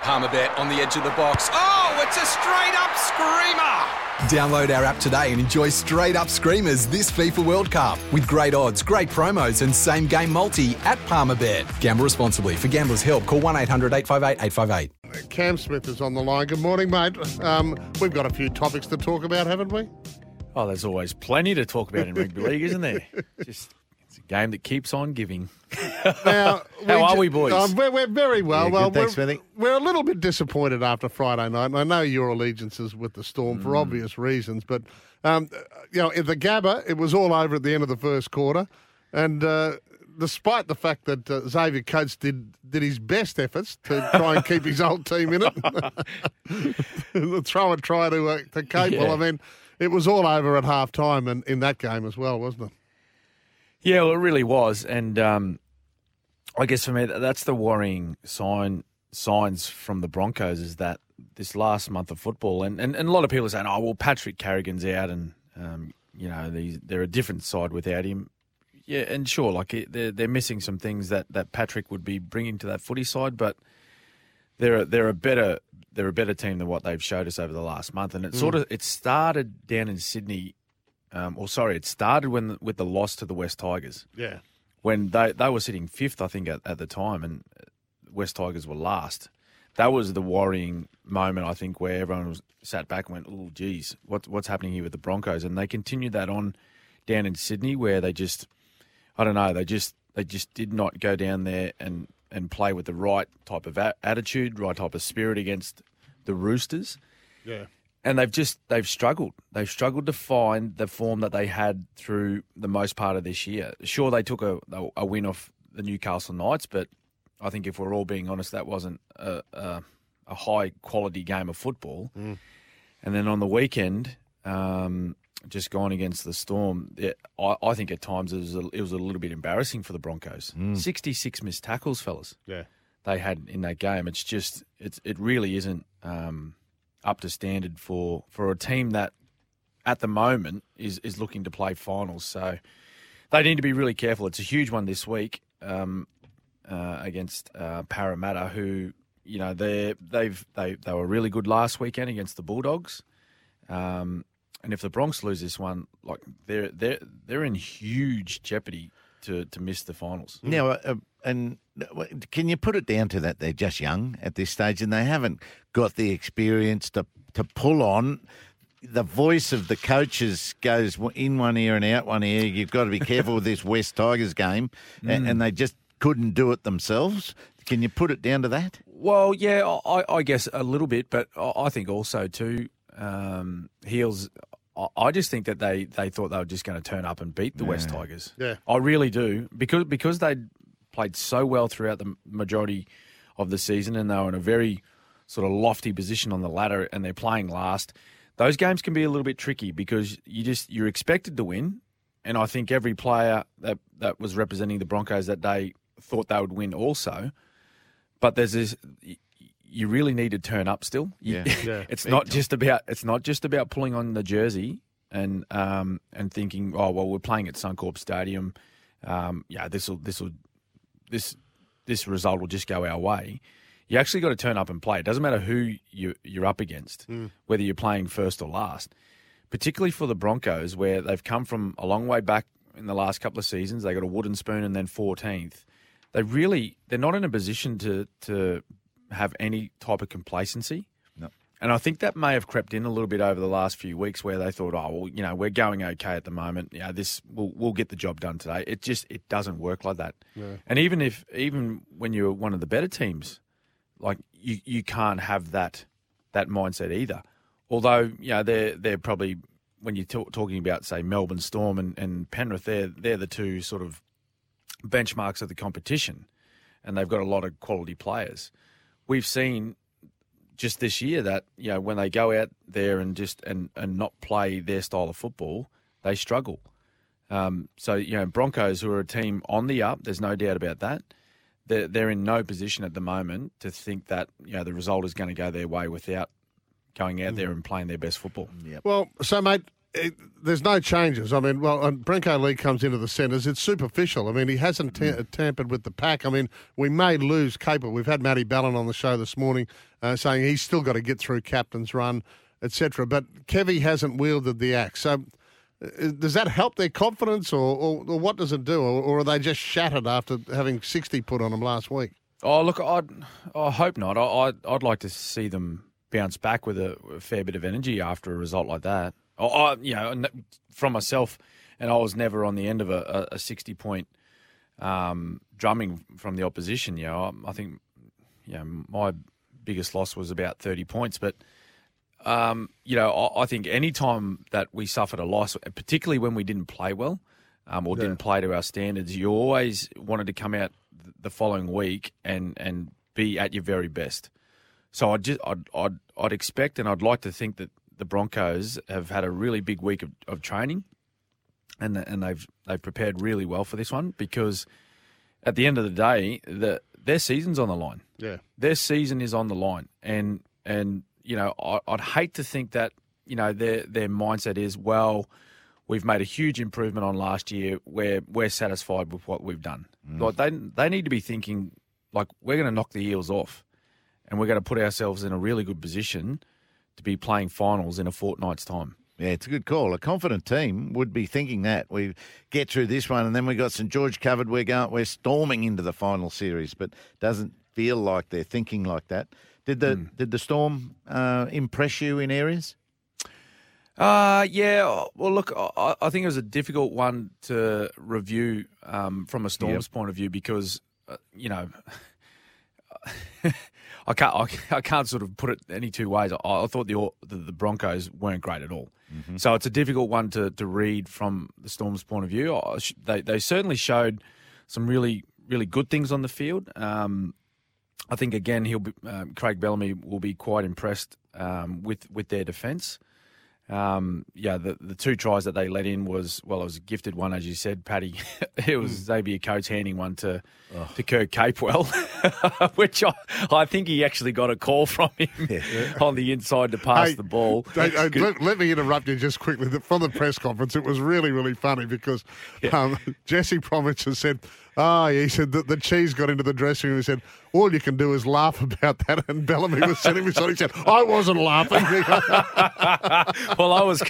Palmerbet on the edge of the box. Oh, it's a straight up screamer! Download our app today and enjoy straight up screamers this FIFA World Cup with great odds, great promos, and same game multi at Palmerbet. Gamble responsibly. For gamblers' help, call 1 800 858 858. Cam Smith is on the line. Good morning, mate. Um, we've got a few topics to talk about, haven't we? Oh, there's always plenty to talk about in rugby league, isn't there? Just it's a game that keeps on giving. Now, How are ju- we, boys? Um, we're, we're very well. Yeah, good, thanks, we're, Smithy. we're a little bit disappointed after Friday night, and I know your allegiances with the Storm Mm. for obvious reasons, but um, you know, in the Gabba, it was all over at the end of the first quarter, and. Uh, Despite the fact that uh, Xavier Coates did did his best efforts to try and keep his old team in it, throw and try to uh, to Cape. Well, Yeah. I mean, it was all over at half time and in that game as well, wasn't it? Yeah, well, it really was, and um, I guess for me, that's the worrying sign signs from the Broncos is that this last month of football, and, and, and a lot of people are saying, oh well, Patrick Carrigan's out, and um, you know these, they're a different side without him. Yeah, and sure, like they're they're missing some things that, that Patrick would be bringing to that footy side, but they're a, they're a better they're a better team than what they've showed us over the last month, and it sort of it started down in Sydney. Um, or sorry, it started when with the loss to the West Tigers Yeah. when they they were sitting fifth, I think, at, at the time, and West Tigers were last. That was the worrying moment, I think, where everyone was sat back and went, "Oh, geez, what, what's happening here with the Broncos?" And they continued that on down in Sydney, where they just, I don't know, they just they just did not go down there and and play with the right type of a- attitude, right type of spirit against the Roosters Yeah. And they've just they've struggled. They've struggled to find the form that they had through the most part of this year. Sure, they took a a win off the Newcastle Knights, but I think if we're all being honest, that wasn't a, a, a high quality game of football. And then on the weekend, um, just gone against the Storm, it, I, I think at times it was a, it was a little bit embarrassing for the Broncos. Sixty six missed tackles, fellas Yeah. they had in that game. It's just it's it really isn't um, up to standard for for a team that at the moment is is looking to play finals. So they need to be really careful. It's a huge one this week um, uh, against uh, Parramatta, who you know they they've they they were really good last weekend against the Bulldogs. Um, and if the Broncs lose this one, like they're they're they're in huge jeopardy to to miss the finals. Now, uh, and uh, can you put it down to that they're just young at this stage and they haven't got the experience to to pull on. The voice of the coaches goes in one ear and out one ear. You've got to be careful with this West Tigers game, a- and, they just couldn't do it themselves. Can you put it down to that? Well, yeah, I, I guess a little bit, but I I think also too, um, Heels. I- I just think that they, they thought they were just going to turn up and beat the West Tigers. Yeah. I really do because because they played so well throughout the majority of the season, and they were in a very sort of lofty position on the ladder, and they're playing last. Those games can be a little bit tricky because you just you're expected to win, and I think every player that that was representing the Broncos that day thought they would win also. But there's this. You really need to turn up still. You- Yeah. It's not just about. It's not just about pulling on the jersey and um and thinking, oh well, we're playing at Suncorp Stadium. Um, yeah, this will this will this this result will just go our way. You actually got to turn up and play. It doesn't matter who you you're up against, whether you're playing first or last. Particularly for the Broncos, where they've come from a long way back in the last couple of seasons. They got a wooden spoon and then 14th. They really they're not in a position to to have any type of complacency. No. And I think that may have crept in a little bit over the last few weeks, where they thought, "Oh, well, you know, we're going okay at the moment. Yeah, this we'll we'll get the job done today." It just it doesn't work like that. And even if even when you're one of the better teams, like you you can't have that that mindset either. Although you know they're they're probably when you're talk, talking about say Melbourne Storm and, and Penrith, they're they're the two sort of benchmarks of the competition, and they've got a lot of quality players. We've seen just this year that you know when they go out there and just and and not play their style of football, they struggle. Um, so you know Broncos, who are a team on the up, there's no doubt about that. They're, they're in no position at the moment to think that you know the result is going to go their way without going out there and playing their best football. Yep. Well, so mate, it, there's no changes. I mean, well, and Brenko Lee comes into the centres. It's superficial. I mean, he hasn't ta- tampered with the pack. I mean, we may lose Capel. We've had Matty Ballin on the show this morning uh, saying he's still got to get through captain's run, etc. But Kevy hasn't wielded the axe. So. uh, Does that help their confidence, or, or, or what does it do, or, or are they just shattered after having sixty put on them last week? Oh, look, I'd, I hope not. I, I'd, I'd like to see them bounce back with a, a fair bit of energy after a result like that. I, I, you know, from myself, and I was never on the end of a, a, 60 point um, drumming from the opposition. You know, I, I think, you know, my biggest loss was about 30 points, but. Um, you know, I, I think any time that we suffered a loss, particularly when we didn't play well um, or didn't play to our standards, you always wanted to come out the following week and, and be at your very best. So I'd, just, I'd, I'd, I'd expect and I'd like to think that the Broncos have had a really big week of, of training and, and they've, they've prepared really well for this one because at the end of the day, the, their season's on the line Yeah, their season is on the line, and and you know I, I'd hate to think that you know their their mindset is well, we've made a huge improvement on last year. We're we're satisfied with what we've done. Mm. Like they they need to be thinking like we're going to knock the Eels off, and we're going to put ourselves in a really good position to be playing finals in a fortnight's time. Yeah, it's a good call. A confident team would be thinking that we get through this one, and then we got St George covered. We're going, we're storming into the final series, but doesn't feel like they're thinking like that. Did the did the storm uh, impress you in areas? Uh, yeah. Well, look, I, I think it was a difficult one to review um, from a Storm's point of view because, uh, you know, I can't I, I can't sort of put it any two ways. I, I thought the, the the Broncos weren't great at all, so it's a difficult one to, to read from the Storm's point of view. I They they certainly showed some really really good things on the field. Um, I think again he'll be, um, Craig Bellamy will be quite impressed um, with with their defence. Um, yeah, the the two tries that they let in was well, it was a gifted one as you said, Paddy. it was Xavier Coates handing one to to Kurt Capewell, which I, I think he actually got a call from him on the inside to pass Hey, the ball. Hey, hey, let, let me interrupt you just quickly. From the press conference, it was really, really funny because um, Jesse Bromwich said, "Ah, he said that the cheese got into the dressing room." He said, "All you can do is laugh about that." And Bellamy was sitting beside. him. He said, "I wasn't laughing." well, I was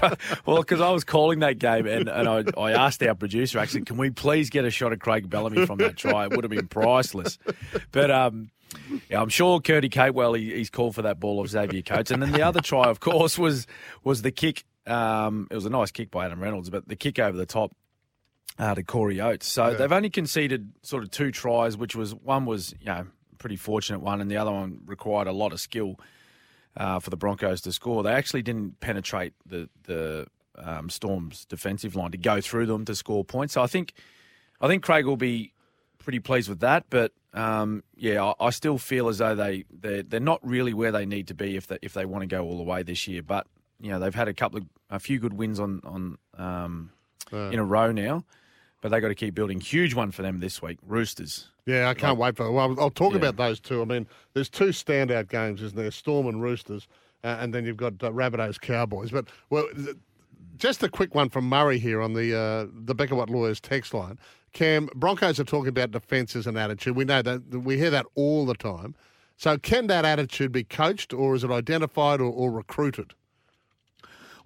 well because I was calling that game, and, and I, I asked our producer actually, can we please get a shot of Craig Bellamy from that try? It would have been priceless. But um, yeah, I'm sure Curdy Capewell he, he's called for that ball of Xavier Coates, and then the other try, of course, was was the kick. Um, it was a nice kick by Adam Reynolds, but the kick over the top uh, to Corey Oates. So they've only conceded sort of two tries, which was one was you know pretty fortunate one, and the other one required a lot of skill uh, for the Broncos to score. They actually didn't penetrate the the um, Storm's defensive line to go through them to score points. So I think I think Craig will be pretty pleased with that. But um, yeah, I, I still feel as though they they're, they're not really where they need to be if they if they want to go all the way this year. But you know they've had a couple of a few good wins on on um, in a row now. But they got to keep building. Huge one for them this week. Roosters. yeah, I can't wait for. Well, I'll talk Yeah. about those two. I mean, there's two standout games, isn't there? Storm and Roosters, uh, and then you've got uh, Rabbitohs Cowboys. But well, th- just a quick one from Murray here on the uh, the Becker Watt Lawyers text line. Cam, Broncos are talking about defences and attitude. We know that we hear that all the time. So can that attitude be coached, or is it identified or, or recruited?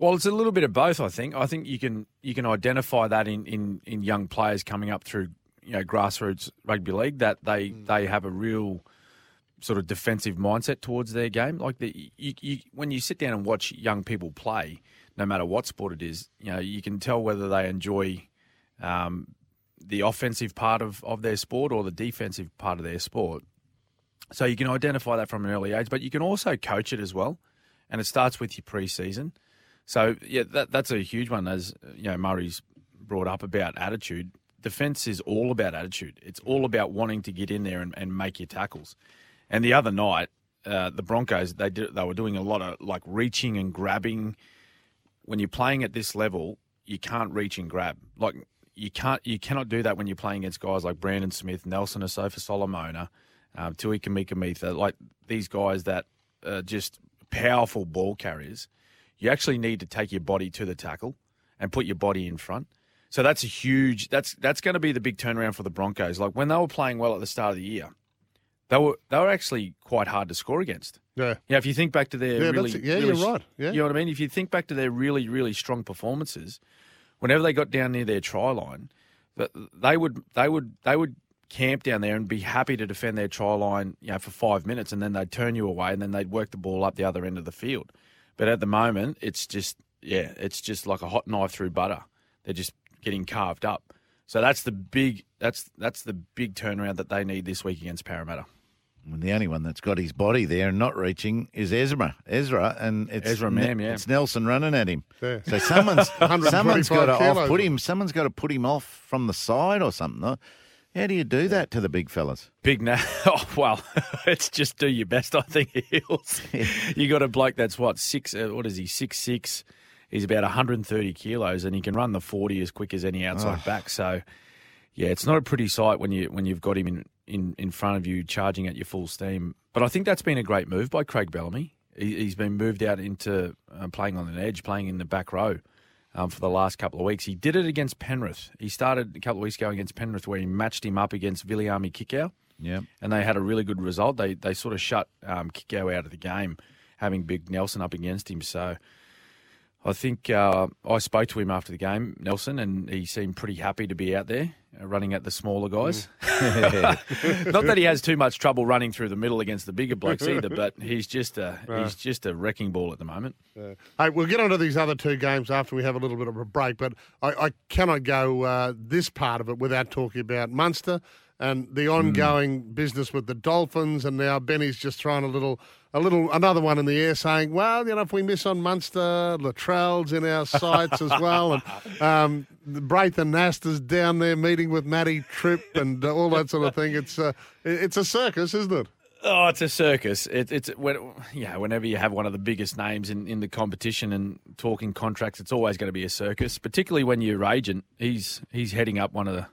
Well, it's a little bit of both. I think. I think you can you can identify that in, in, in young players coming up through you know grassroots rugby league that they they have a real sort of defensive mindset towards their game. Like the you, you, when you sit down and watch young people play, no matter what sport it is, you know you can tell whether they enjoy um, the offensive part of, of their sport or the defensive part of their sport. So you can identify that from an early age, but you can also coach it as well, and it starts with your preseason. So yeah, that that's a huge one. As you know, Murray's brought up about attitude. Defense is all about attitude. It's all about wanting to get in there and, and make your tackles. And the other night, uh, the Broncos they did, they were doing a lot of like reaching and grabbing. When you're playing at this level, you can't reach and grab. Like you can't you cannot do that when you're playing against guys like Brandon Smith, Nelson Asofa Solomona, um, Tui Kamikamica, like these guys that are just powerful ball carriers. You actually need to take your body to the tackle and put your body in front. So that's a huge. That's that's going to be the big turnaround for the Broncos. Like when they were playing well at the start of the year, they were they were actually quite hard to score against. Yeah. Yeah, if you think back to their Yeah, really, yeah, really you're right. Yeah. you know what I mean. If you think back to their really, really strong performances, whenever they got down near their try line, that they would, they would, they would camp down there and be happy to defend their try line, you know, for five minutes, and then they'd turn you away, and then they'd work the ball up the other end of the field. But at the moment, it's just, yeah, it's just like a hot knife through butter. They're just getting carved up. So that's the big, that's that's the big turnaround that they need this week against Parramatta. And the only one that's got his body there and not reaching is Ezra. Ezra, and it's Ezra Mam, yeah. it's Nelson running at him. Yeah. So someone's someone's got to off put him. Someone's got to put him off from the side or something. How do you do that to the big fellas? Big na Oh well, it's just do your best. I think Heels. you got a bloke that's what six? Uh, what is he? Six six. He's about 130 kilos, and he can run the 40 as quick as any outside back. So, yeah, it's not a pretty sight when you when you've got him in, in, in front of you charging at your full steam. But I think that's been a great move by Craig Bellamy. He, he's been moved out into uh, playing on an edge, playing in the back row. Um, for the last couple of weeks, he did it against Penrith. He started a couple of weeks ago against Penrith, where he matched him up against Viliami Kikau Yeah. and they had a really good result. They they sort of shut um, Kikau out of the game, having Big Nelson up against him. So I think uh, I spoke to him after the game, Nelson, and he seemed pretty happy to be out there running at the smaller guys. Not that he has too much trouble running through the middle against the bigger blokes either, but he's just a he's just a wrecking ball at the moment. Hey, we'll get on to these other two games after we have a little bit of a break, but I, I cannot go uh, this part of it without talking about Munster and the ongoing business with the Dolphins, and now Benny's just thrown a little, a little, another one in the air, saying, "Well, you know, if we miss on Munster, Latrell's in our sights as well, and um, the Braith Anasta's down there meeting with Matty Tripp and all that sort of thing. It's it- it's a circus, isn't it? Oh, it's a circus. It, it's when, yeah. Whenever you have one of the biggest names in, in the competition and talking contracts, it's always going to be a circus. Particularly when your agent, he's he's heading up one of the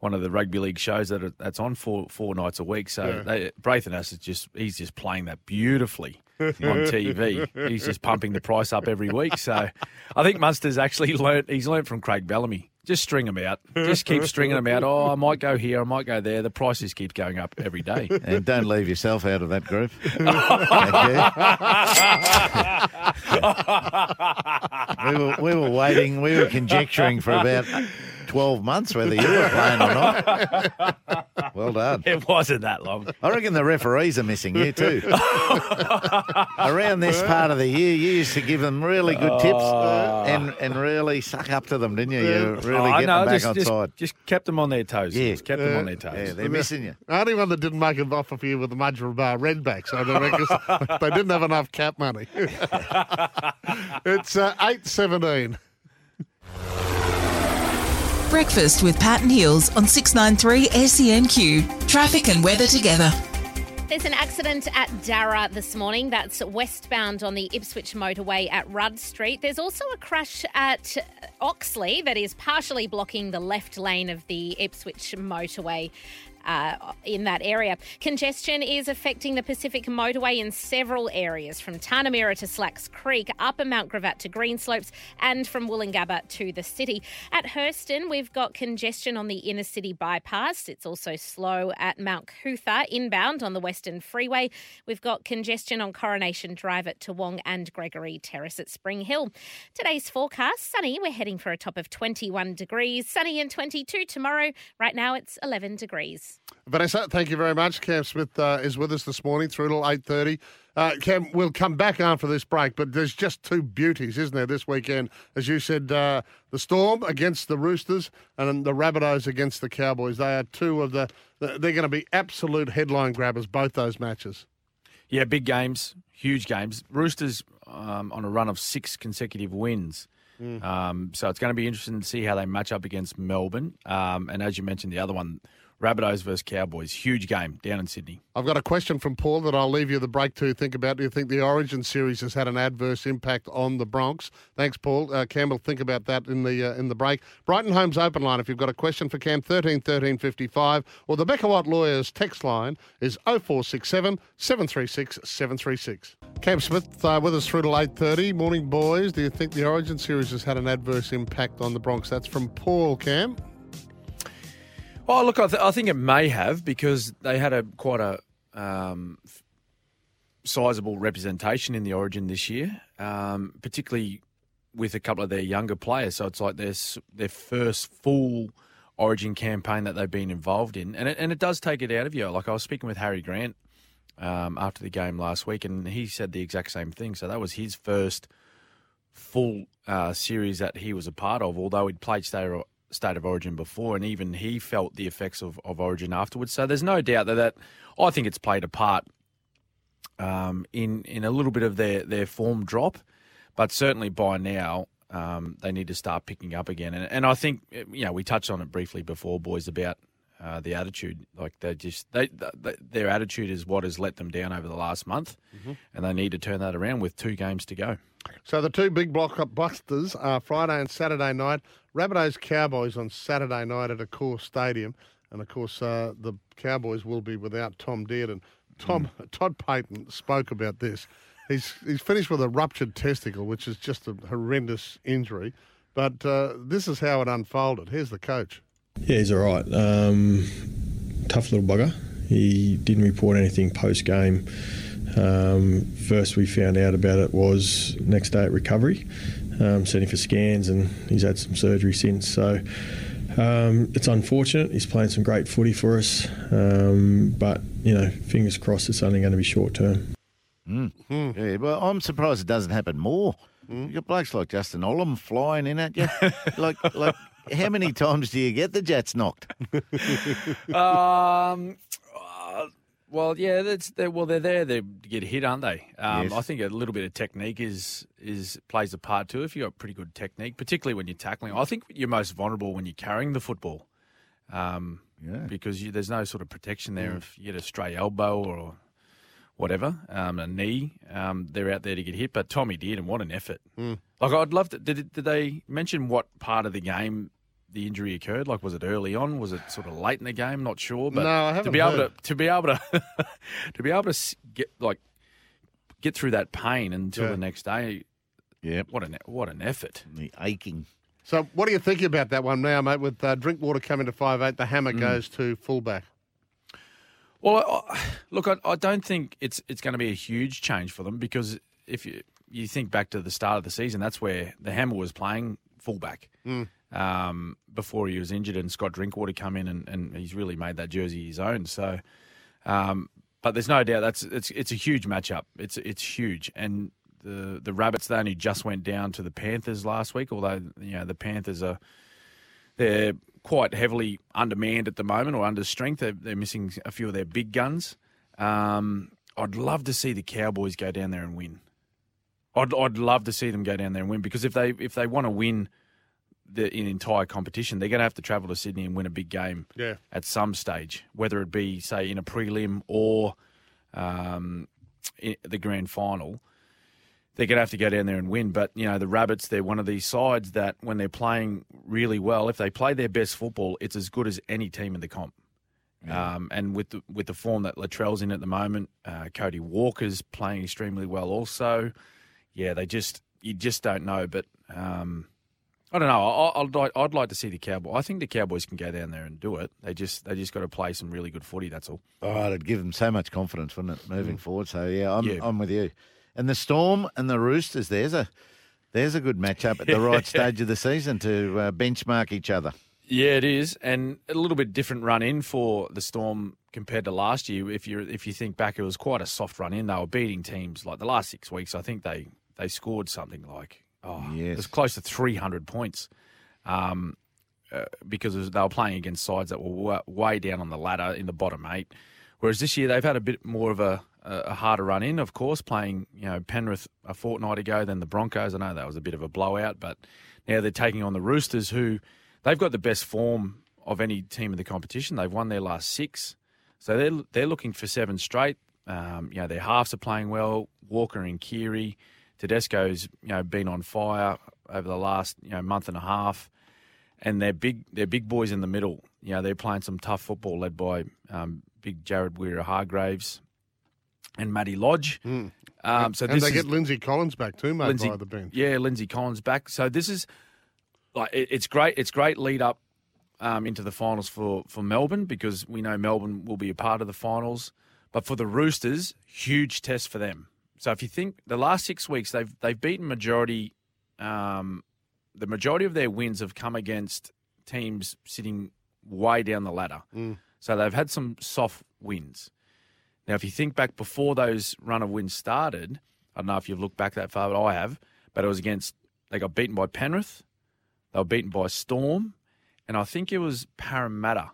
one of the rugby league shows that are, that's on four four nights a week. So they, Braith Anasta is just he's just playing that beautifully on TV. He's just pumping the price up every week. So I think Munster's actually learnt. He's learnt from Craig Bellamy. Just string them out. Just keep stringing them out. Oh, I might go here. I might go there. The prices keep going up every day. And don't leave yourself out of that group. We, were, we were waiting, we were conjecturing for about 12 months whether you were playing or not. Well done. It wasn't that long. I reckon the referees are missing you too. Around this part of the year, you used to give them really good tips ah. and, and really suck up to them, didn't you? You ah, really Oh, get no, them back just, on just, side. just kept them on their toes. Yeah. Just kept them on their toes. Yeah, they're missing you. The only one that didn't make an offer for you were the Mudgeeraba uh, Redbacks. I don't because they didn't have enough cap money. it's uh, eight seventeen. Breakfast with Pat and Heels on 693 SENQ. Traffic and weather together. There's an accident at Darra this morning. That's westbound on the Ipswich motorway at Rudd Street. There's also a crash at Oxley that is partially blocking the left lane of the Ipswich motorway. Uh, in that area. Congestion is affecting the Pacific Motorway in several areas, from Tanah Merah to Slacks Creek, Upper Mount Gravatt to Greenslopes, and from Woolloongabba to the city. At Herston, we've got congestion on the inner city bypass. It's also slow at Mount Coot-tha, inbound on the Western Freeway. We've got congestion on Coronation Drive at Toowong and Gregory Terrace at Spring Hill. Today's forecast sunny. We're heading for a top of 21 degrees. Sunny and 22 tomorrow. Right now it's 11 degrees. Vanessa, thank you very much. Cam Smith uh, is with us this morning through till eight thirty. Uh, Cam, we'll come back after this break, but there's just two beauties, isn't there, this weekend? As you said, uh, the Storm against the Roosters and the Rabbitohs against the Cowboys. They are two of the. They're going to be absolute headline grabbers, both those matches. Yeah, big games, huge games. Roosters um, on a run of six consecutive wins. Um, so it's going to be interesting to see how they match up against Melbourne. Um, and as you mentioned, the other one, Rabbitohs versus Cowboys, huge game down in Sydney. I've got a question from Paul that I'll leave you the break to think about. Do you think the Origin series has had an adverse impact on the Broncs? Thanks, Paul. Uh, Campbell, think about that in the uh, in the break. Brighton Homes open line. If you've got a question for Cam, thirteen thirteen fifty five, or the Becker White Lawyers text line is 0467 736 736. Cam Smith uh, with us through eight thirty. Morning, boys. Do you think the Origin series has had an adverse impact on the Broncs? That's from Paul. Cam. Oh, look, I, th- I think it may have because they had a quite a um, sizable representation in the Origin this year, um, particularly with a couple of their younger players. So it's like their their first full Origin campaign that they've been involved in, and it, and it does take it out of you. Like I was speaking with Harry Grant um, after the game last week, and he said the exact same thing. So that was his first full uh, series that he was a part of, although he'd played state state of origin before, and even he felt the effects of, of origin afterwards. So there's no doubt that, that I think it's played a part um, in in a little bit of their, their form drop, but certainly by now um, they need to start picking up again. And, and I think you know we touched on it briefly before, boys, about uh, the attitude. Like they just they, they their attitude is what has let them down over the last month, and they need to turn that around with two games to go. So the two big blockbusters are Friday and Saturday night. Rabbitohs Cowboys on Saturday night at Accor Stadium, and of course uh, the Cowboys will be without Tom Dearden. Tom Todd Payten spoke about this. He's he's finished with a ruptured testicle, which is just a horrendous injury. But uh, this is how it unfolded. Here's the coach. Yeah, he's all right. Um, tough little bugger. He didn't report anything post game. Um, first we found out about it was next day at recovery. Um, sent him for scans and he's had some surgery since. So um, it's unfortunate. He's playing some great footy for us, um, but you know, fingers crossed it's only going to be short term. Mm. Yeah, well, I'm surprised it doesn't happen more. You got blokes like Justin Olam flying in at you. like, like, how many times do you get the Jets knocked? Um, uh, well, yeah, that's they're, well, they're there They get hit, aren't they? Um, Yes. I think a little bit of technique is is plays a part too. If you have got pretty good technique, particularly when you're tackling, I think you're most vulnerable when you're carrying the football, um, Yeah. because you, there's no sort of protection there. If you get a stray elbow or whatever, um, a knee, um, they're out there to get hit. But Tommy did, and what an effort! Like I'd love to. Did, did they mention what part of the game? The injury occurred. Like, was it early on? Was it sort of late in the game? Not sure. But No, I to haven't be able to to be able to to be able to get like get through that pain until Yeah. the next day. Yeah, What an what an effort. The aching. So what are you thinking about that one now, mate? With uh, Drinkwater coming to five eight, the hammer goes to fullback. Well, I, look, I, I don't think it's it's going to be a huge change for them because if you you think back to the start of the season, that's where the Hammer was playing fullback um, before he was injured, and Scott Drinkwater come in and, and he's really made that jersey his own. So, um, but there's no doubt that's it's it's a huge matchup. It's it's huge, and the the Rabbits they only just went down to the Panthers last week, although you know the Panthers are they're quite heavily undermanned at the moment or under strength. They're, they're missing a few of their big guns. Um, I'd love to see the Cowboys go down there and win. I'd I'd love to see them go down there and win because if they if they want to win the in entire competition, they're going to have to travel to Sydney and win a big game Yeah. at some stage, whether it be say in a prelim or um, i the grand final. They're going to have to go down there and win. But you know the Rabbits, they're one of these sides that when they're playing really well, if they play their best football, it's as good as any team in the comp. Um, and with the, with the form that Latrell's in at the moment, uh, Cody Walker's playing extremely well. Also, yeah, they just you just don't know. But um, I don't know. I, I'd like I'd like to see the Cowboys. I think the Cowboys can go down there and do it. They just they just got to play some really good footy. That's all. Oh, it'd give them so much confidence, wouldn't it, moving forward? So yeah, I'm Yeah. I'm with you. And the Storm and the Roosters, there's a there's a good matchup at the right stage of the season to uh, benchmark each other. Yeah, it is, and a little bit different run in for the Storm compared to last year. If you if you think back, it was quite a soft run in. They were beating teams like the last six weeks. I think they they scored something like oh, Yes. it was close to three hundred points, um, uh, because they were playing against sides that were wa- way down on the ladder in the bottom eight. Whereas this year they've had a bit more of a, a a harder run in, of course, playing you know Penrith a fortnight ago, than the Broncos. I know that was a bit of a blowout, but now they're taking on the Roosters, who they've got the best form of any team in the competition. They've won their last six, so they're they're looking for seven straight. Um, you know, their halves are playing well. Walker and Keary, Tedesco's you know been on fire over the last you know month and a half, and they're big they're big boys in the middle. You know, they're playing some tough football led by um, big Jared Waerea-Hargreaves and Matty Lodge. Um, so and they is, get Lindsay Collins back too, mate, Lindsay, by the bench. Yeah, Lindsay Collins back. So this is like it, it's great. It's great lead up um, into the finals for for Melbourne because we know Melbourne will be a part of the finals. But for the Roosters, huge test for them. So if you think the last six weeks they've they've beaten majority, um, the majority of their wins have come against teams sitting way down the ladder. So they've had some soft wins. Now, if you think back before those run of wins started, I don't know if you've looked back that far, but I have. But it was against they got beaten by Penrith, they were beaten by Storm, and I think it was Parramatta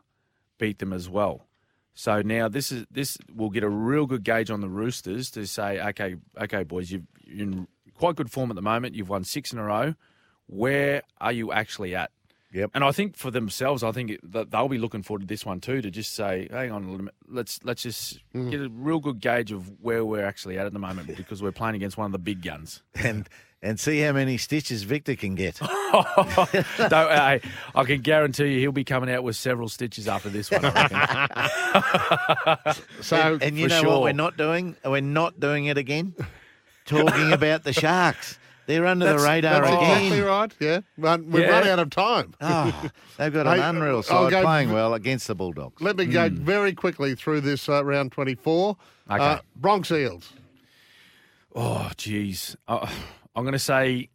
beat them as well. So now this is this will get a real good gauge on the Roosters to say, okay, okay, boys, you've, you're in quite good form at the moment. You've won six in a row. Where are you actually at? Yep. And I think for themselves, I think that they'll be looking forward to this one too. To just say, hang on, a little minute, let's let's just mm. get a real good gauge of where we're actually at at the moment because we're playing against one of the big guns. and and see how many stitches Victor can get. Don't, hey, I can guarantee you, he'll be coming out with several stitches after this one. I. So and, and you for know sure. what? We're not doing. We're not doing it again. Talking about the Sharks. They're under the radar that's again. exactly right. Yeah, but we've Yeah. run out of time. Oh, they've got an Hey, unreal I'll side go- playing well against the Bulldogs. Let me go very quickly through this uh, round 24. Okay. Uh, Broncs Eels. oh, jeez. Uh, I'm going to say,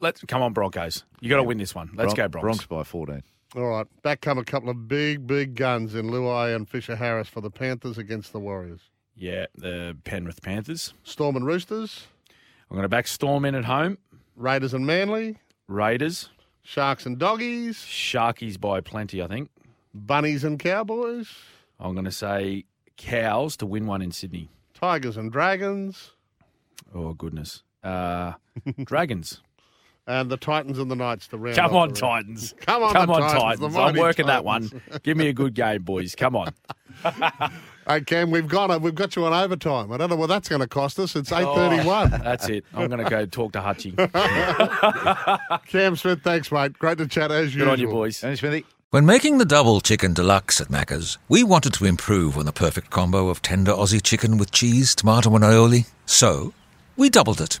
let's come on, Broncos. You got to win this one. Let's Bron- go, Broncs. Broncs by 14. All right. Back come a couple of big, big guns in Luai and Fisher Harris for the Panthers against the Warriors. Yeah, the Penrith Panthers. Storm and Roosters. I'm going to back Storm in at home. Raiders and Manly. Raiders. Sharks and Doggies. Sharkies by plenty, I think. Bunnies and Cowboys. I'm going to say Cows to win one in Sydney. Tigers and Dragons. Oh, goodness. Uh, Dragons. And the Titans and the Knights to round Come on, the. Titans. Come on, Come the on, Titans, Titans. the I'm mighty working that one. Give me a good game, boys. Come on. Hey, Cam, we've gone. We've got you on overtime. I don't know what that's going to cost us. It's eight Oh, thirty-one. That's it. I'm going to go talk to Hutchie. Cam Smith, thanks, mate. Great to chat as Good usual. on you, boys. Tony Smithy. When making the double chicken deluxe at Macca's, we wanted to improve on the perfect combo of tender Aussie chicken with cheese, tomato, and aioli. So, we doubled it.